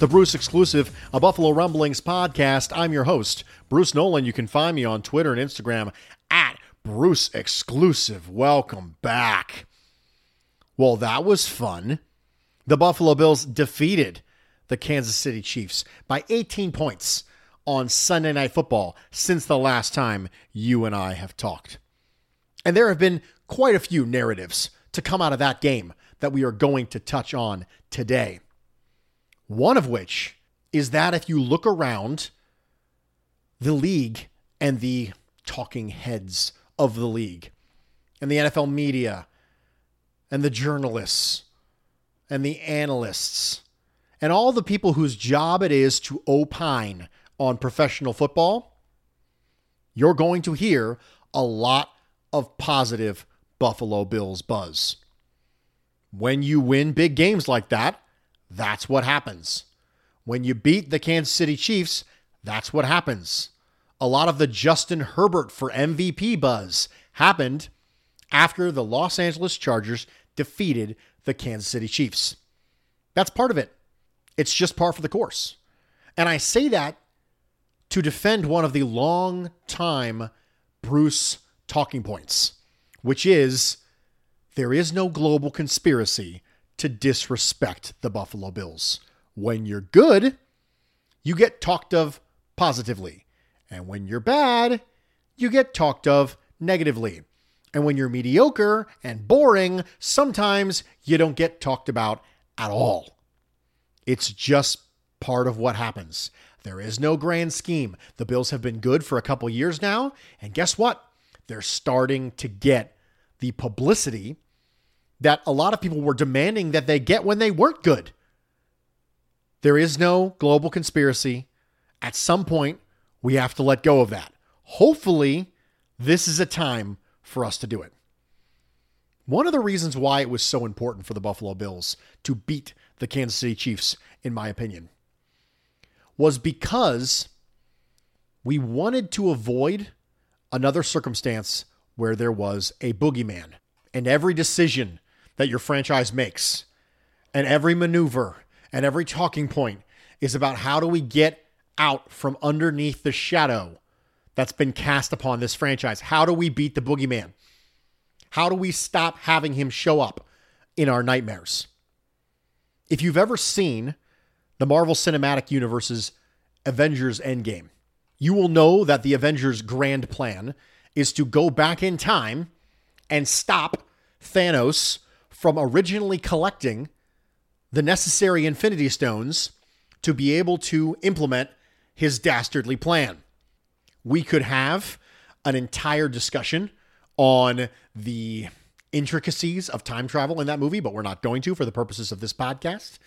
the Bruce Exclusive, a Buffalo Rumblings podcast. I'm your host, Bruce Nolan. You can find me on Twitter and Instagram at Bruce Exclusive. Welcome back. Well, that was fun. The Buffalo Bills defeated the Kansas City Chiefs by 18 points on Sunday Night Football since the last time you and I have talked. And there have been quite a few narratives to come out of that game that we are going to touch on today. One of which is that if you look around the league and the talking heads of the league and the NFL media and the journalists and the analysts and all the people whose job it is to opine on professional football, you're going to hear a lot of positive Buffalo Bills buzz. When you win big games like that, that's what happens. When you beat the Kansas City Chiefs, that's what happens. A lot of the Justin Herbert for MVP buzz happened after the Los Angeles Chargers defeated the Kansas City Chiefs. That's part of it. It's just par for the course. And I say that to defend one of the long time Bruce talking points, which is there is no global conspiracy to disrespect the Buffalo Bills. When you're good, you get talked of positively. And when you're bad, you get talked of negatively. And when you're mediocre and boring, sometimes you don't get talked about at all. It's just part of what happens. There is no grand scheme. The Bills have been good for a couple years now. And guess what? They're starting to get the publicity that a lot of people were demanding that they get when they weren't good. There is no global conspiracy. At some point, we have to let go of that. Hopefully, this is a time for us to do it. One of the reasons why it was so important for the Buffalo Bills to beat the Kansas City Chiefs, in my opinion, was because we wanted to avoid another circumstance where there was a boogeyman. And every decision that your franchise makes, and every maneuver, and every talking point is about how do we get out from underneath the shadow that's been cast upon this franchise? How do we beat the boogeyman? How do we stop having him show up in our nightmares? If you've ever seen the Marvel Cinematic Universe's Avengers Endgame, you will know that the Avengers' grand plan is to go back in time and stop Thanos from originally collecting the necessary Infinity Stones to be able to implement his dastardly plan. We could have an entire discussion on the intricacies of time travel in that movie, but we're not going to for the purposes of this podcast.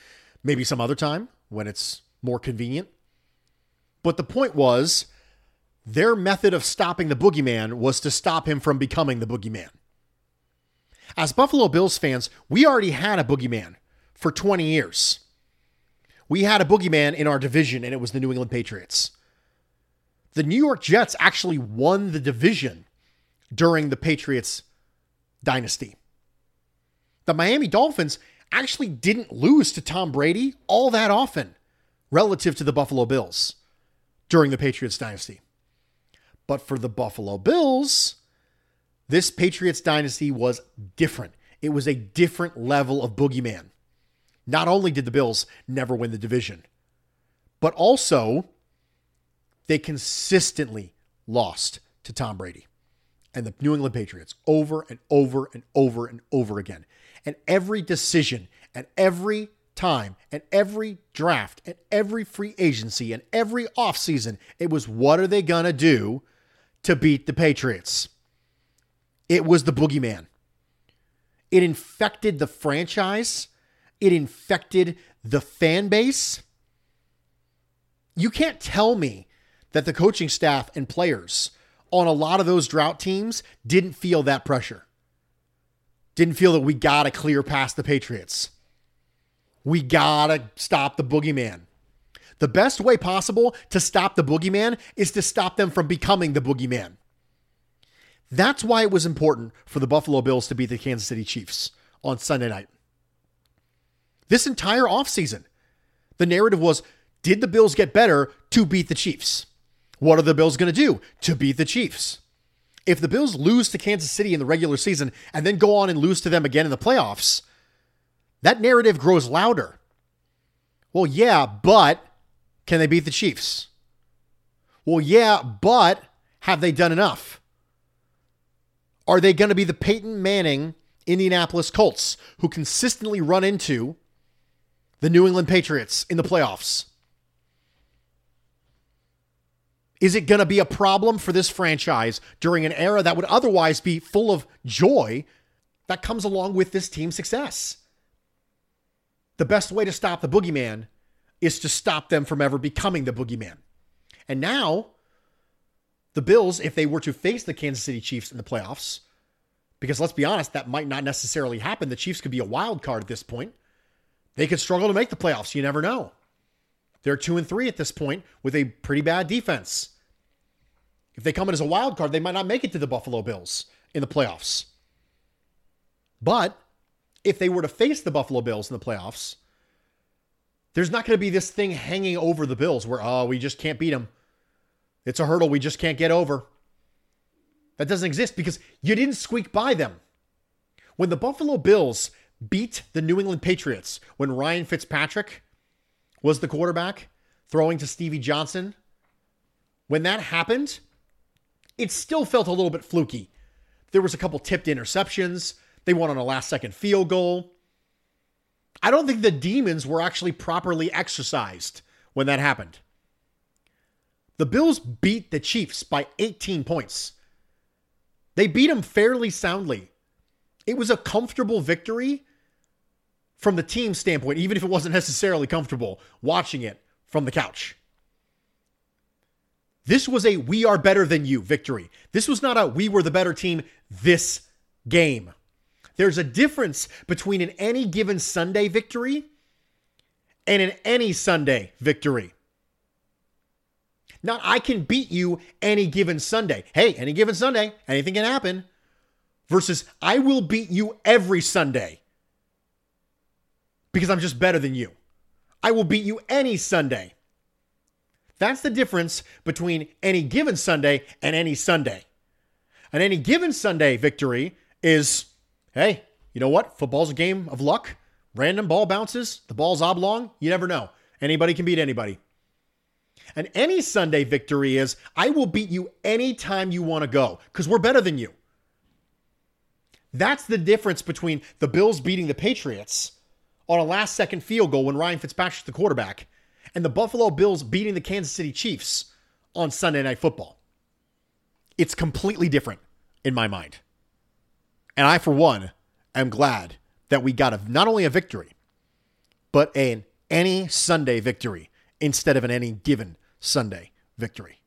Maybe some other time when it's more convenient. But the point was their method of stopping the boogeyman was to stop him from becoming the boogeyman. As Buffalo Bills fans, we already had a boogeyman for 20 years. We had a boogeyman in our division, and it was the New England Patriots. The New York Jets actually won the division during the Patriots dynasty. The Miami Dolphins actually didn't lose to Tom Brady all that often relative to the Buffalo Bills during the Patriots dynasty. But for the Buffalo Bills, this Patriots dynasty was different. It was a different level of boogeyman. Not only did the Bills never win the division, but also they consistently lost to Tom Brady and the New England Patriots over and over and over and over again. And every decision and every time and every draft and every free agency and every offseason, it was what are they going to do to beat the Patriots? It was the boogeyman. It infected the franchise, it infected the fan base. You can't tell me that the coaching staff and players on a lot of those drought teams didn't feel that pressure. Didn't feel that we got to clear past the Patriots. We got to stop the boogeyman. The best way possible to stop the boogeyman is to stop them from becoming the boogeyman. That's why it was important for the Buffalo Bills to beat the Kansas City Chiefs on Sunday night. This entire offseason, the narrative was did the Bills get better to beat the Chiefs? What are the Bills going to do to beat the Chiefs? If the Bills lose to Kansas City in the regular season and then go on and lose to them again in the playoffs, that narrative grows louder. Well, yeah, but can they beat the Chiefs? Well, yeah, but have they done enough? Are they going to be the Peyton Manning Indianapolis Colts who consistently run into the New England Patriots in the playoffs? Is it going to be a problem for this franchise during an era that would otherwise be full of joy that comes along with this team's success? The best way to stop the boogeyman is to stop them from ever becoming the boogeyman. And now, the Bills, if they were to face the Kansas City Chiefs in the playoffs, because let's be honest, that might not necessarily happen. The Chiefs could be a wild card at this point. They could struggle to make the playoffs. You never know. They're two and three at this point with a pretty bad defense. If they come in as a wild card, they might not make it to the Buffalo Bills in the playoffs. But if they were to face the Buffalo Bills in the playoffs, there's not going to be this thing hanging over the Bills where, oh, we just can't beat them. It's a hurdle we just can't get over. That doesn't exist because you didn't squeak by them. When the Buffalo Bills beat the New England Patriots, when Ryan Fitzpatrick was the quarterback throwing to Stevie Johnson, when that happened, it still felt a little bit fluky. There was a couple tipped interceptions. They won on a last second field goal. I don't think the demons were actually properly exercised when that happened. The Bills beat the Chiefs by 18 points. They beat them fairly soundly. It was a comfortable victory from the team standpoint, even if it wasn't necessarily comfortable watching it from the couch. This was a we are better than you victory. This was not a we were the better team this game. There's a difference between an any given Sunday victory and an any Sunday victory. Not I can beat you any given Sunday. Hey, any given Sunday, anything can happen. Versus I will beat you every Sunday because I'm just better than you. I will beat you any Sunday. That's the difference between any given Sunday and any Sunday. And any given Sunday victory is hey, you know what? Football's a game of luck. Random ball bounces, the ball's oblong. You never know. Anybody can beat anybody. And any Sunday victory is I will beat you anytime you want to go because we're better than you. That's the difference between the Bills beating the Patriots on a last second field goal when Ryan Fitzpatrick's the quarterback and the Buffalo Bills beating the Kansas City Chiefs on Sunday Night Football. It's completely different in my mind. And I, for one, am glad that we got a, not only a victory, but an any Sunday victory instead of an any given Sunday victory.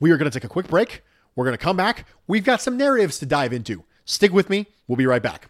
We are going to take a quick break. We're going to come back. We've got some narratives to dive into. Stick with me. We'll be right back.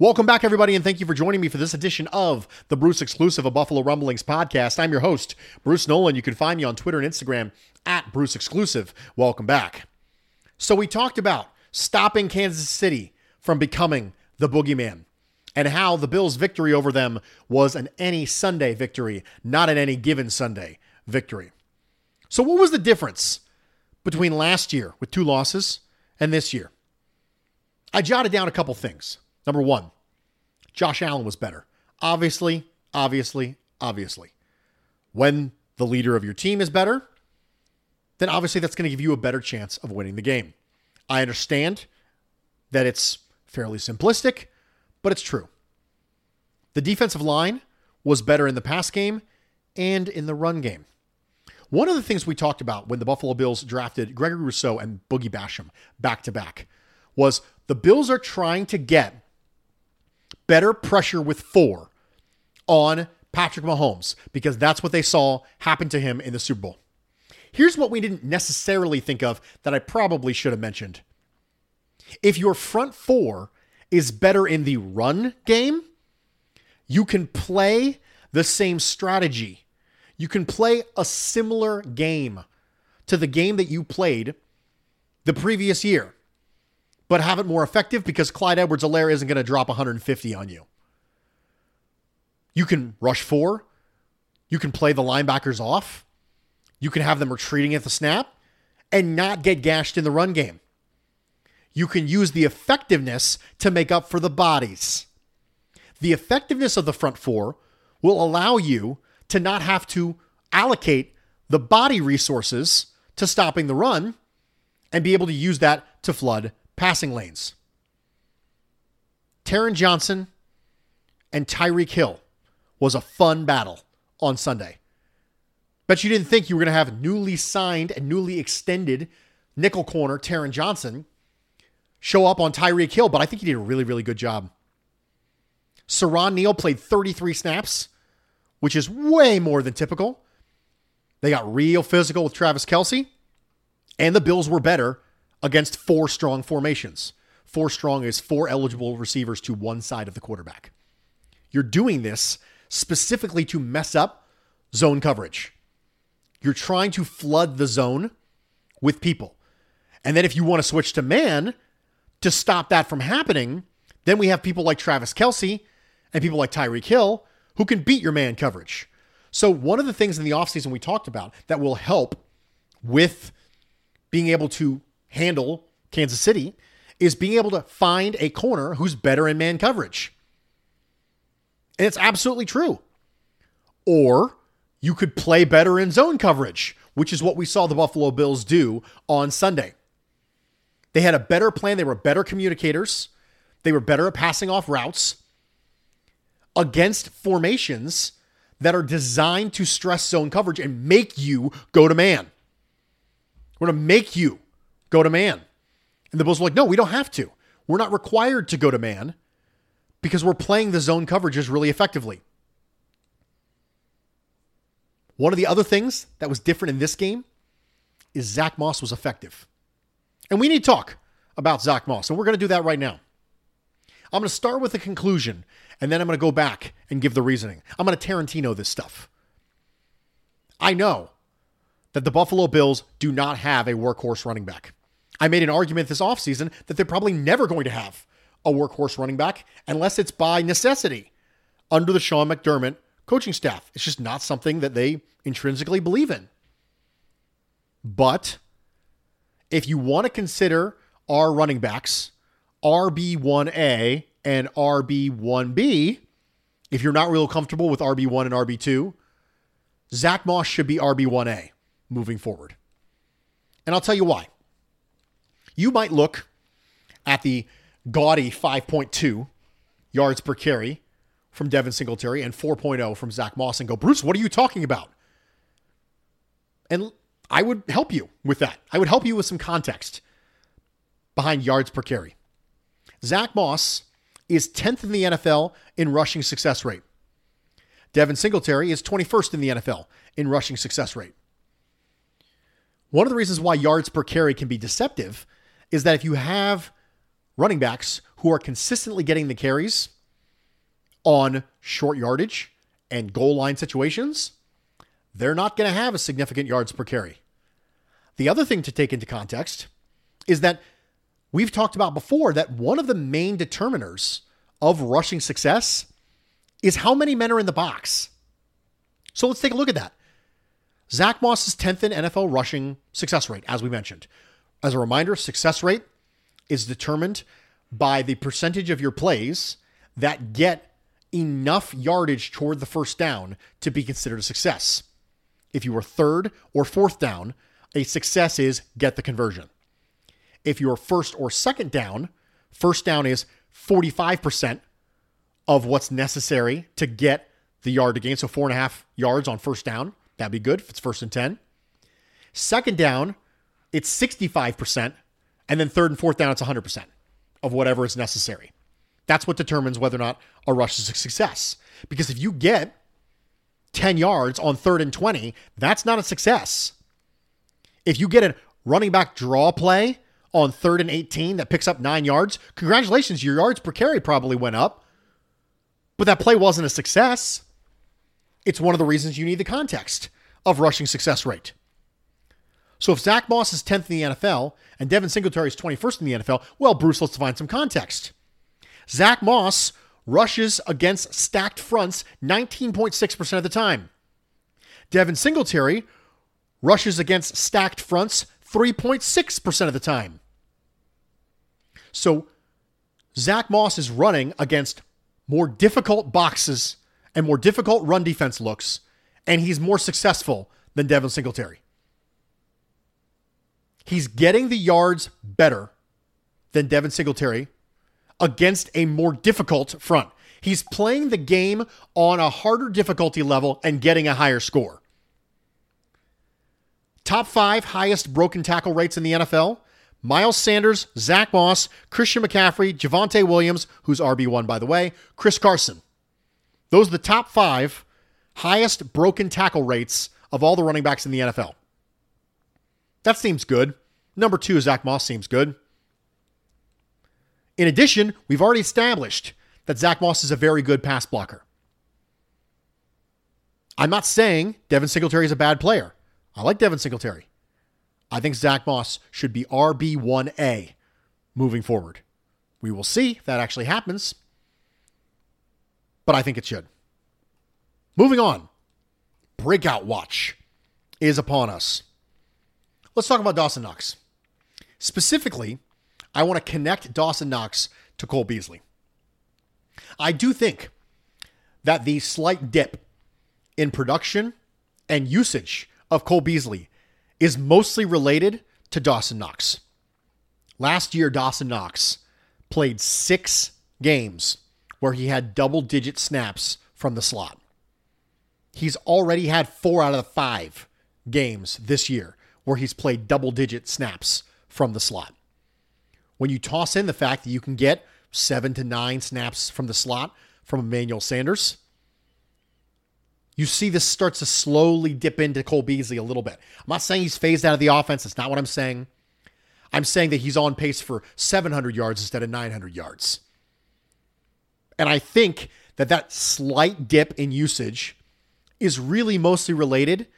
Welcome back, everybody, and thank you for joining me for this edition of the Bruce Exclusive, a Buffalo Rumblings podcast. I'm your host, Bruce Nolan. You can find me on Twitter and Instagram at Bruce Exclusive. Welcome back. So, we talked about stopping Kansas City from becoming the boogeyman and how the Bills' victory over them was an any Sunday victory, not an any given Sunday victory. So, what was the difference between last year with two losses and this year? I jotted down a couple things. Number one, Josh Allen was better. Obviously, obviously, obviously. When the leader of your team is better, then obviously that's going to give you a better chance of winning the game. I understand that it's fairly simplistic, but it's true. The defensive line was better in the pass game and in the run game. One of the things we talked about when the Buffalo Bills drafted Gregory Rousseau and Boogie Basham back to back was the Bills are trying to get better pressure with four on Patrick Mahomes because that's what they saw happen to him in the Super Bowl. Here's what we didn't necessarily think of that I probably should have mentioned. If your front four is better in the run game, you can play the same strategy. You can play a similar game to the game that you played the previous year but have it more effective because Clyde Edwards Helaire isn't going to drop 150 on you. You can rush four. You can play the linebackers off. You can have them retreating at the snap and not get gashed in the run game. You can use the effectiveness to make up for the bodies. The effectiveness of the front four will allow you to not have to allocate the body resources to stopping the run and be able to use that to flood passing lanes. Taron Johnson and Tyreek Hill was a fun battle on Sunday. Bet you didn't think you were going to have newly signed and newly extended nickel corner Taron Johnson show up on Tyreek Hill, but I think he did a really, really good job. Siran Neal played 33 snaps, which is way more than typical. They got real physical with Travis Kelce, and the Bills were better against four strong formations. Four strong is four eligible receivers to one side of the quarterback. You're doing this specifically to mess up zone coverage. You're trying to flood the zone with people. And then if you want to switch to man to stop that from happening, then we have people like Travis Kelce and people like Tyreek Hill who can beat your man coverage. So, one of the things in the offseason we talked about that will help with being able to handle Kansas City is being able to find a corner who's better in man coverage. And it's absolutely true. Or you could play better in zone coverage, which is what we saw the Buffalo Bills do on Sunday. They had a better plan, they were better communicators, they were better at passing off routes against formations that are designed to stress zone coverage and make you go to man. We're going to make you go to man. And the Bulls were like, no, we don't have to. We're not required to go to man because we're playing the zone coverages really effectively. One of the other things that was different in this game is Zack Moss was effective. And we need to talk about Zack Moss, and we're going to do that right now. I'm going to start with the conclusion, and then I'm going to go back and give the reasoning. I'm going to Tarantino this stuff. I know that the Buffalo Bills do not have a workhorse running back. I made an argument this offseason that they're probably never going to have a workhorse running back unless it's by necessity under the Sean McDermott coaching staff. It's just not something that they intrinsically believe in. But if you want to consider our running backs, RB1A and RB1B, if you're not real comfortable with RB1 and RB2, Zack Moss should be RB1A moving forward. And I'll tell you why. You might look at the gaudy 5.2 yards per carry from Devin Singletary and 4.0 from Zack Moss and go, Bruce, what are you talking about? And I would help you with that. I would help you with some context behind yards per carry. Zack Moss is 10th in the NFL in rushing success rate. Devin Singletary is 21st in the NFL in rushing success rate. One of the reasons why yards per carry can be deceptive is that if you have running backs who are consistently getting the carries on short yardage and goal line situations, they're not going to have a significant yards per carry. The other thing to take into context is that we've talked about before that one of the main determiners of rushing success is how many men are in the box. So let's take a look at that. Zack Moss is 10th in NFL rushing success rate, as we mentioned. As a reminder, success rate is determined by the percentage of your plays that get enough yardage toward the first down to be considered a success. If you are third or fourth down, a success is get the conversion. If you're first or second down, first down is 45% of what's necessary to get the yard to gain. So four and a half yards on first down. That'd be good if it's first and 10. Second down, it's 65%. And then third and fourth down, it's 100% of whatever is necessary. That's what determines whether or not a rush is a success. Because if you get 10 yards on third and 20, that's not a success. If you get a running back draw play on third and 18 that picks up nine yards, congratulations, your yards per carry probably went up, but that play wasn't a success. It's one of the reasons you need the context of rushing success rate. So if Zack Moss is 10th in the NFL and Devin Singletary is 21st in the NFL, well, Bruce, let's find some context. Zack Moss rushes against stacked fronts 19.6% of the time. Devin Singletary rushes against stacked fronts 3.6% of the time. So Zack Moss is running against more difficult boxes and more difficult run defense looks, and he's more successful than Devin Singletary. He's getting the yards better than Devin Singletary against a more difficult front. He's playing the game on a harder difficulty level and getting a higher score. Top five highest broken tackle rates in the NFL Miles Sanders, Zack Moss, Christian McCaffrey, Javonte Williams, who's RB1 by the way, Chris Carson. Those are the top five highest broken tackle rates of all the running backs in the NFL. That seems good. Number two, Zack Moss seems good. In addition, we've already established that Zack Moss is a very good pass blocker. I'm not saying Devin Singletary is a bad player. I like Devin Singletary. I think Zack Moss should be RB1A moving forward. We will see if that actually happens, but I think it should. Moving on, breakout watch is upon us. Let's talk about Dawson Knox. Specifically, I want to connect Dawson Knox to Cole Beasley. I do think that the slight dip in production and usage of Cole Beasley is mostly related to Dawson Knox. Last year, Dawson Knox played six games where he had double digit snaps from the slot. He's already had four out of the five games this year where he's played double digit snaps from the slot. When you toss in the fact that you can get seven to nine snaps from the slot from Emmanuel Sanders, you see this starts to slowly dip into Cole Beasley a little bit. I'm not saying he's phased out of the offense. That's not what I'm saying. I'm saying that he's on pace for 700 yards instead of 900 yards. And I think that that slight dip in usage is really mostly related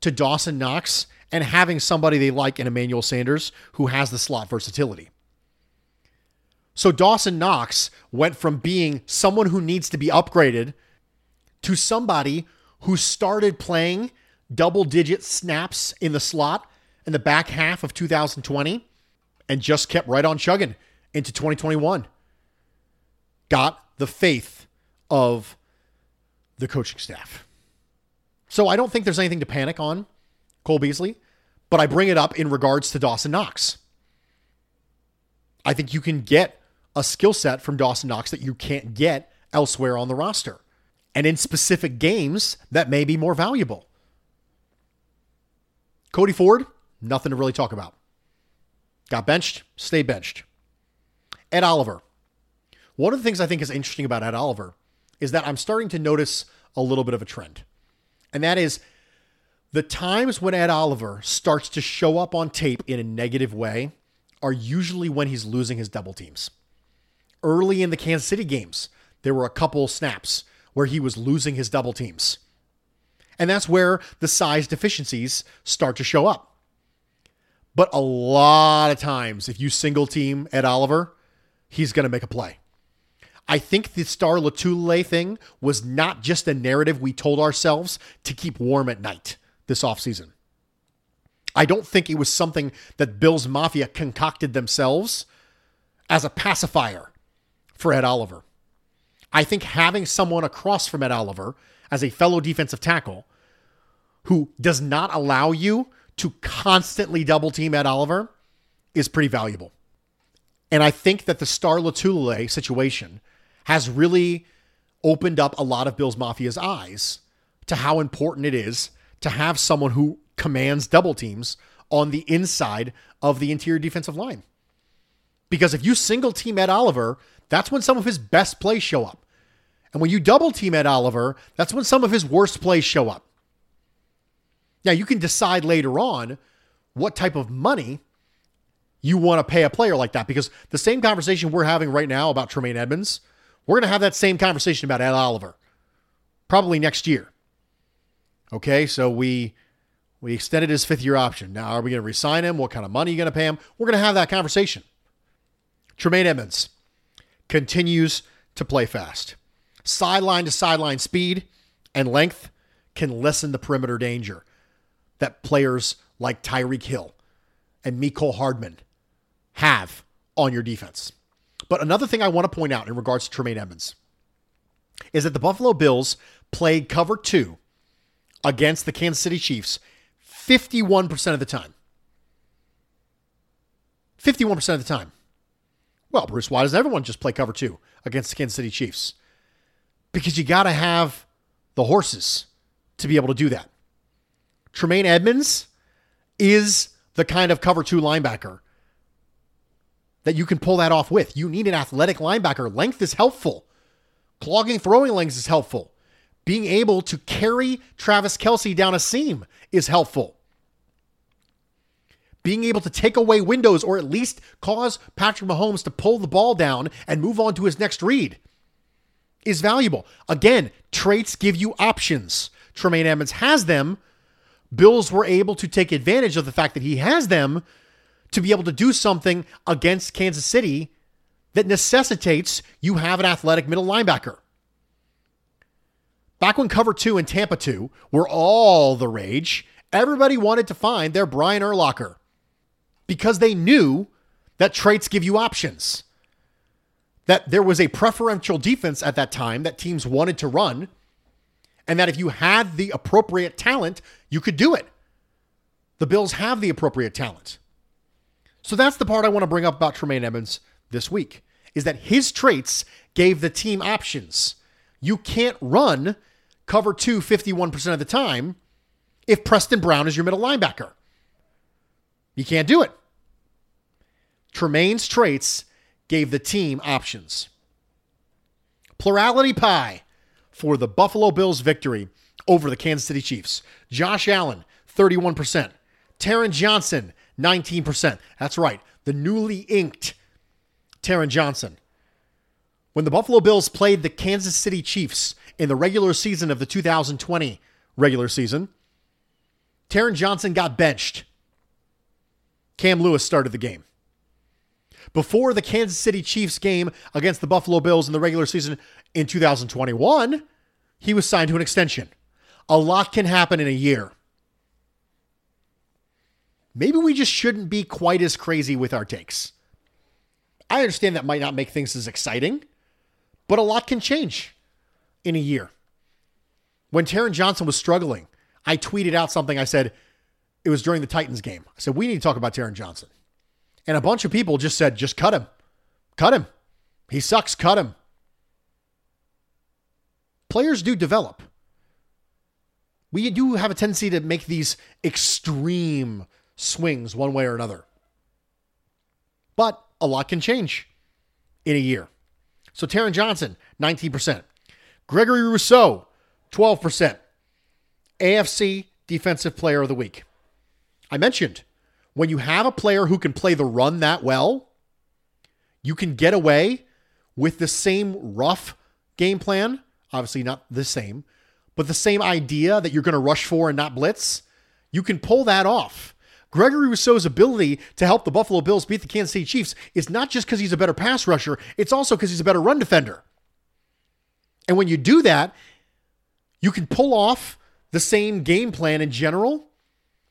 to Dawson Knox and having somebody they like in Emmanuel Sanders who has the slot versatility. So Dawson Knox went from being someone who needs to be upgraded to somebody who started playing double digit snaps in the slot in the back half of 2020 and just kept right on chugging into 2021. Got the faith of the coaching staff. So I don't think there's anything to panic on Cole Beasley, but I bring it up in regards to Dawson Knox. I think you can get a skill set from Dawson Knox that you can't get elsewhere on the roster. And in specific games, that may be more valuable. Cody Ford, nothing to really talk about. Got benched, stayed benched. Ed Oliver. One of the things I think is interesting about Ed Oliver is that I'm starting to notice a little bit of a trend. And that is the times when Ed Oliver starts to show up on tape in a negative way are usually when he's losing his double teams. Early in the Kansas City games, there were a couple snaps where he was losing his double teams. And that's where the size deficiencies start to show up. But a lot of times, if you single team Ed Oliver, he's going to make a play. I think the Star Lotulelei thing was not just a narrative we told ourselves to keep warm at night this offseason. I don't think it was something that Bills Mafia concocted themselves as a pacifier for Ed Oliver. I think having someone across from Ed Oliver as a fellow defensive tackle who does not allow you to constantly double team Ed Oliver is pretty valuable. And I think that the Star Lotulelei situation has really opened up a lot of Bills Mafia's eyes to how important it is to have someone who commands double teams on the inside of the interior defensive line. Because if you single team Ed Oliver, that's when some of his best plays show up. And when you double team Ed Oliver, that's when some of his worst plays show up. Now, you can decide later on what type of money you want to pay a player like that because the same conversation we're having right now about Tremaine Edmunds, we're going to have that same conversation about Ed Oliver probably next year. Okay, so we we extended his fifth year option. Now, are we going to resign him? What kind of money are you going to pay him? We're going to have that conversation. Tremaine Edmunds continues to play fast. Sideline to sideline speed and length can lessen the perimeter danger that players like Tyreek Hill and Mecole Hardman have on your defense. But another thing I want to point out in regards to Tremaine Edmunds is that the Buffalo Bills played cover two against the Kansas City Chiefs 51% of the time. 51% of the time. Well, Bruce, why does everyone just play cover two against the Kansas City Chiefs? Because you got to have the horses to be able to do that. Tremaine Edmunds is the kind of cover two linebacker that you can pull that off with. You need an athletic linebacker. Length is helpful. Clogging throwing lanes is helpful. Being able to carry Travis Kelce down a seam is helpful. Being able to take away windows or at least cause Patrick Mahomes to pull the ball down and move on to his next read is valuable. Again, traits give you options. Tremaine Edmunds has them. Bills were able to take advantage of the fact that he has them to be able to do something against Kansas City that necessitates you have an athletic middle linebacker. Back when cover two and Tampa 2 were all the rage, everybody wanted to find their Brian Urlacher because they knew that traits give you options. That there was a preferential defense at that time that teams wanted to run, and that if you had the appropriate talent, you could do it. The Bills have the appropriate talent. So that's the part I want to bring up about Tremaine Edmunds this week is that his traits gave the team options. You can't run cover two 51% of the time if Preston Brown is your middle linebacker. You can't do it. Tremaine's traits gave the team options. Plurality pie for the Buffalo Bills victory over the Kansas City Chiefs. Josh Allen, 31%. Taron Johnson, 19%. That's right. The newly inked Taron Johnson. When the Buffalo Bills played the Kansas City Chiefs in the regular season of the 2020 regular season, Taron Johnson got benched. Cam Lewis started the game. Before the Kansas City Chiefs game against the Buffalo Bills in the regular season in 2021, he was signed to an extension. A lot can happen in a year maybe we just shouldn't be quite as crazy with our takes. I understand that might not make things as exciting, but a lot can change in a year. When Taron Johnson was struggling, I tweeted out something. I said, it was during the Titans game. I said, we need to talk about Taron Johnson. And a bunch of people just said, just cut him. Cut him. He sucks, cut him. Players do develop. We do have a tendency to make these extreme swings one way or another. But a lot can change in a year. So Taron Johnson, 19%. Gregory Rousseau, 12%. AFC Defensive Player of the Week. I mentioned when you have a player who can play the run that well, you can get away with the same rough game plan. Obviously, not the same, but the same idea that you're going to rush for and not blitz. You can pull that off. Gregory Rousseau's ability to help the Buffalo Bills beat the Kansas City Chiefs is not just because he's a better pass rusher, it's also because he's a better run defender. And when you do that, you can pull off the same game plan in general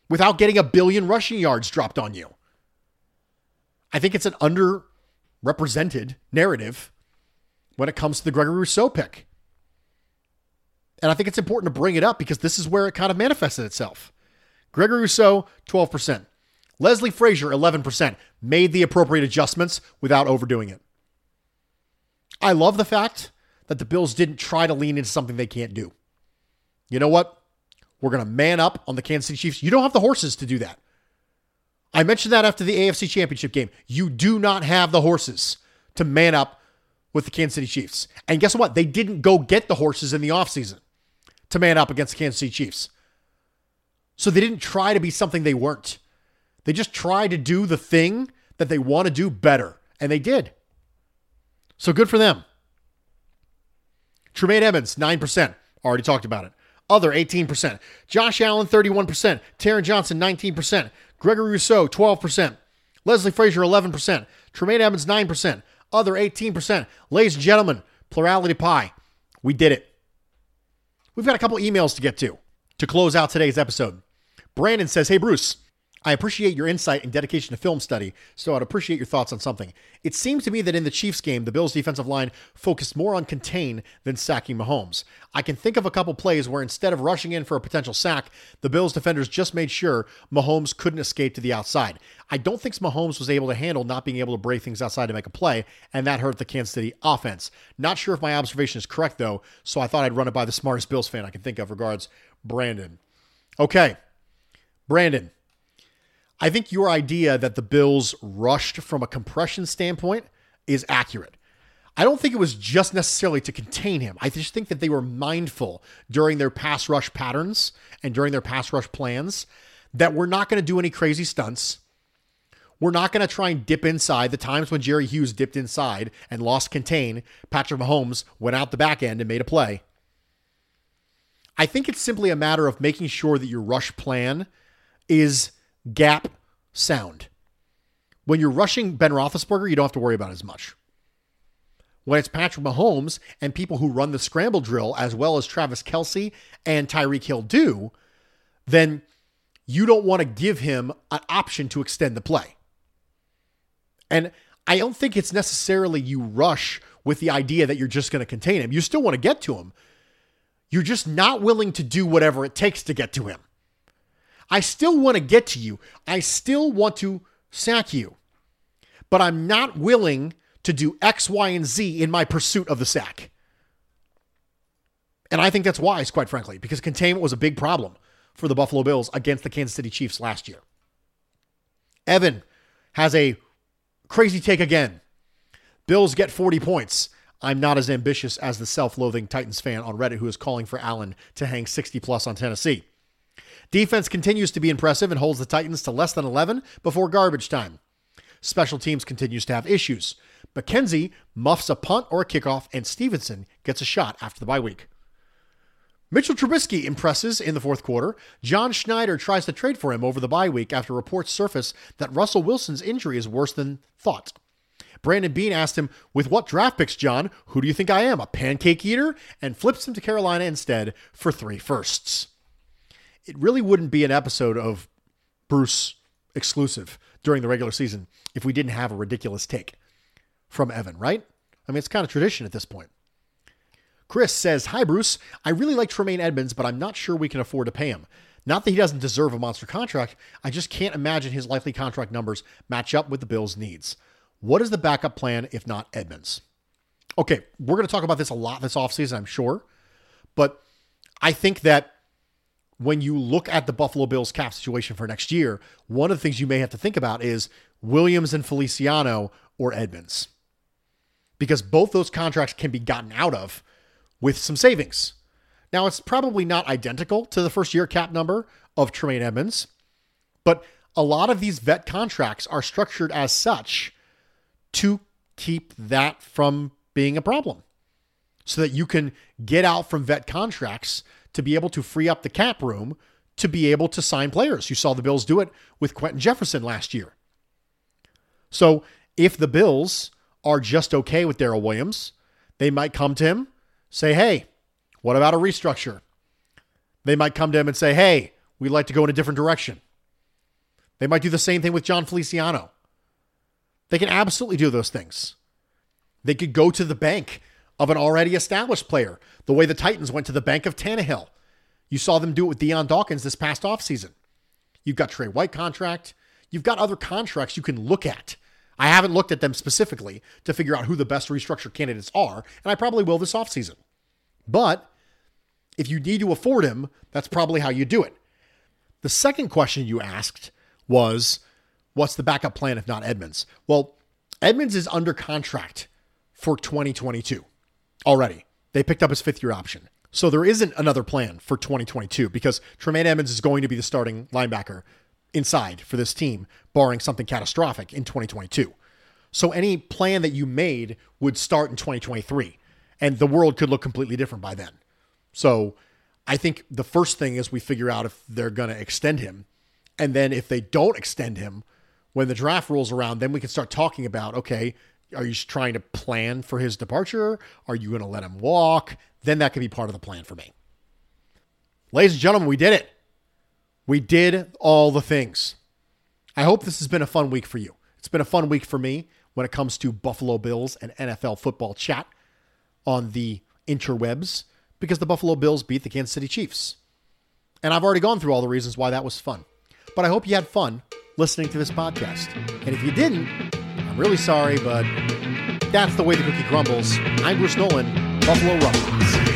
without getting a billion rushing yards dropped on you. I think it's an underrepresented narrative when it comes to the Gregory Rousseau pick. And I think it's important to bring it up because this is where it kind of manifested itself. Gregory Rousseau, 12%. Leslie Frazier, 11%. Made the appropriate adjustments without overdoing it. I love the fact that the Bills didn't try to lean into something they can't do. You know what? We're going to man up on the Kansas City Chiefs. You don't have the horses to do that. I mentioned that after the AFC Championship game. You do not have the horses to man up with the Kansas City Chiefs. And guess what? They didn't go get the horses in the offseason to man up against the Kansas City Chiefs. So they didn't try to be something they weren't. They just tried to do the thing that they want to do better, and they did. So good for them. Tremaine Edmunds, 9%. Already talked about it. Other, 18%. Josh Allen, 31%. Taron Johnson, 19%. Gregory Rousseau, 12%. Leslie Frazier, 11%. Tremaine Edmunds, 9%. Other, 18%. Ladies and gentlemen, plurality pie. We did it. We've got a couple emails to get to to close out today's episode. Brandon says, Hey, Bruce, I appreciate your insight and dedication to film study, so I'd appreciate your thoughts on something. It seemed to me that in the Chiefs game, the Bills' defensive line focused more on contain than sacking Mahomes. I can think of a couple plays where instead of rushing in for a potential sack, the Bills' defenders just made sure Mahomes couldn't escape to the outside. I don't think Mahomes was able to handle not being able to break things outside to make a play, and that hurt the Kansas City offense. Not sure if my observation is correct, though, so I thought I'd run it by the smartest Bills fan I can think of. Regards, Brandon. Okay. Brandon, I think your idea that the Bills rushed from a compression standpoint is accurate. I don't think it was just necessarily to contain him. I just think that they were mindful during their pass rush patterns and during their pass rush plans that we're not going to do any crazy stunts. We're not going to try and dip inside. The times when Jerry Hughes dipped inside and lost contain, Patrick Mahomes went out the back end and made a play. I think it's simply a matter of making sure that your rush plan is gap sound. When you're rushing Ben Roethlisberger, you don't have to worry about as much. When it's Patrick Mahomes and people who run the scramble drill, as well as Travis Kelce and Tyreek Hill do, then you don't want to give him an option to extend the play. And I don't think it's necessarily you rush with the idea that you're just going to contain him. You still want to get to him. You're just not willing to do whatever it takes to get to him. I still want to get to you. I still want to sack you. But I'm not willing to do X, Y, and Z in my pursuit of the sack. And I think that's wise, quite frankly, because containment was a big problem for the Buffalo Bills against the Kansas City Chiefs last year. Evan has a crazy take again. Bills get 40 points. I'm not as ambitious as the self loathing Titans fan on Reddit who is calling for Allen to hang 60 plus on Tennessee. Defense continues to be impressive and holds the Titans to less than 11 before garbage time. Special teams continues to have issues. McKenzie muffs a punt or a kickoff, and Stevenson gets a shot after the bye week. Mitchell Trubisky impresses in the fourth quarter. John Schneider tries to trade for him over the bye week after reports surface that Russell Wilson's injury is worse than thought. Brandon Beane asked him, With what draft picks, John? Who do you think I am, a pancake eater? And flips him to Carolina instead for three firsts it really wouldn't be an episode of Bruce exclusive during the regular season if we didn't have a ridiculous take from Evan, right? I mean, it's kind of tradition at this point. Chris says, Hi, Bruce. I really like Tremaine Edmunds, but I'm not sure we can afford to pay him. Not that he doesn't deserve a monster contract, I just can't imagine his likely contract numbers match up with the Bills' needs. What is the backup plan if not Edmunds? okay, we're going to talk about this a lot this offseason, I'm sure. But I think that when you look at the Buffalo Bills cap situation for next year, one of the things you may have to think about is Williams and Feliciano or Edmunds. Because both those contracts can be gotten out of with some savings. Now, it's probably not identical to the first year cap number of Tremaine Edmunds, but a lot of these vet contracts are structured as such to keep that from being a problem so that you can get out from vet contracts to be able to free up the cap room to be able to sign players. You saw the Bills do it with Quinton Jefferson last year. So if the Bills are just okay with Daryl Williams, they might come to him, say, hey, what about a restructure? They might come to him and say, hey, we'd like to go in a different direction. They might do the same thing with Jon Feliciano. They can absolutely do those things. They could go to the bank of an already established player, the way the Titans went to the bank of Tannehill. You saw them do it with Dion Dawkins this past offseason. You've got Trey White contract. You've got other contracts you can look at. I haven't looked at them specifically to figure out who the best restructure candidates are, and I probably will this offseason. But if you need to afford him, that's probably how you do it. The second question you asked was what's the backup plan if not Edmunds? Well, Edmunds is under contract for 2022 already. They picked up his fifth year option. So there isn't another plan for 2022 because Tremaine Edmunds is going to be the starting linebacker inside for this team, barring something catastrophic in 2022. So any plan that you made would start in 2023, and the world could look completely different by then. So I think the first thing is we figure out if they're going to extend him. And then if they don't extend him, when the draft rolls around, then we can start talking about okay, are you trying to plan for his departure? Are you going to let him walk? Then that could be part of the plan for me. Ladies and gentlemen, we did it. We did all the things. I hope this has been a fun week for you. It's been a fun week for me when it comes to Buffalo Bills and NFL football chat on the interwebs because the Buffalo Bills beat the Kansas City Chiefs. And I've already gone through all the reasons why that was fun. But I hope you had fun listening to this podcast. And if you didn't, really sorry, but that's the way the cookie crumbles. I'm Bruce Nolan, Buffalo Rumblings.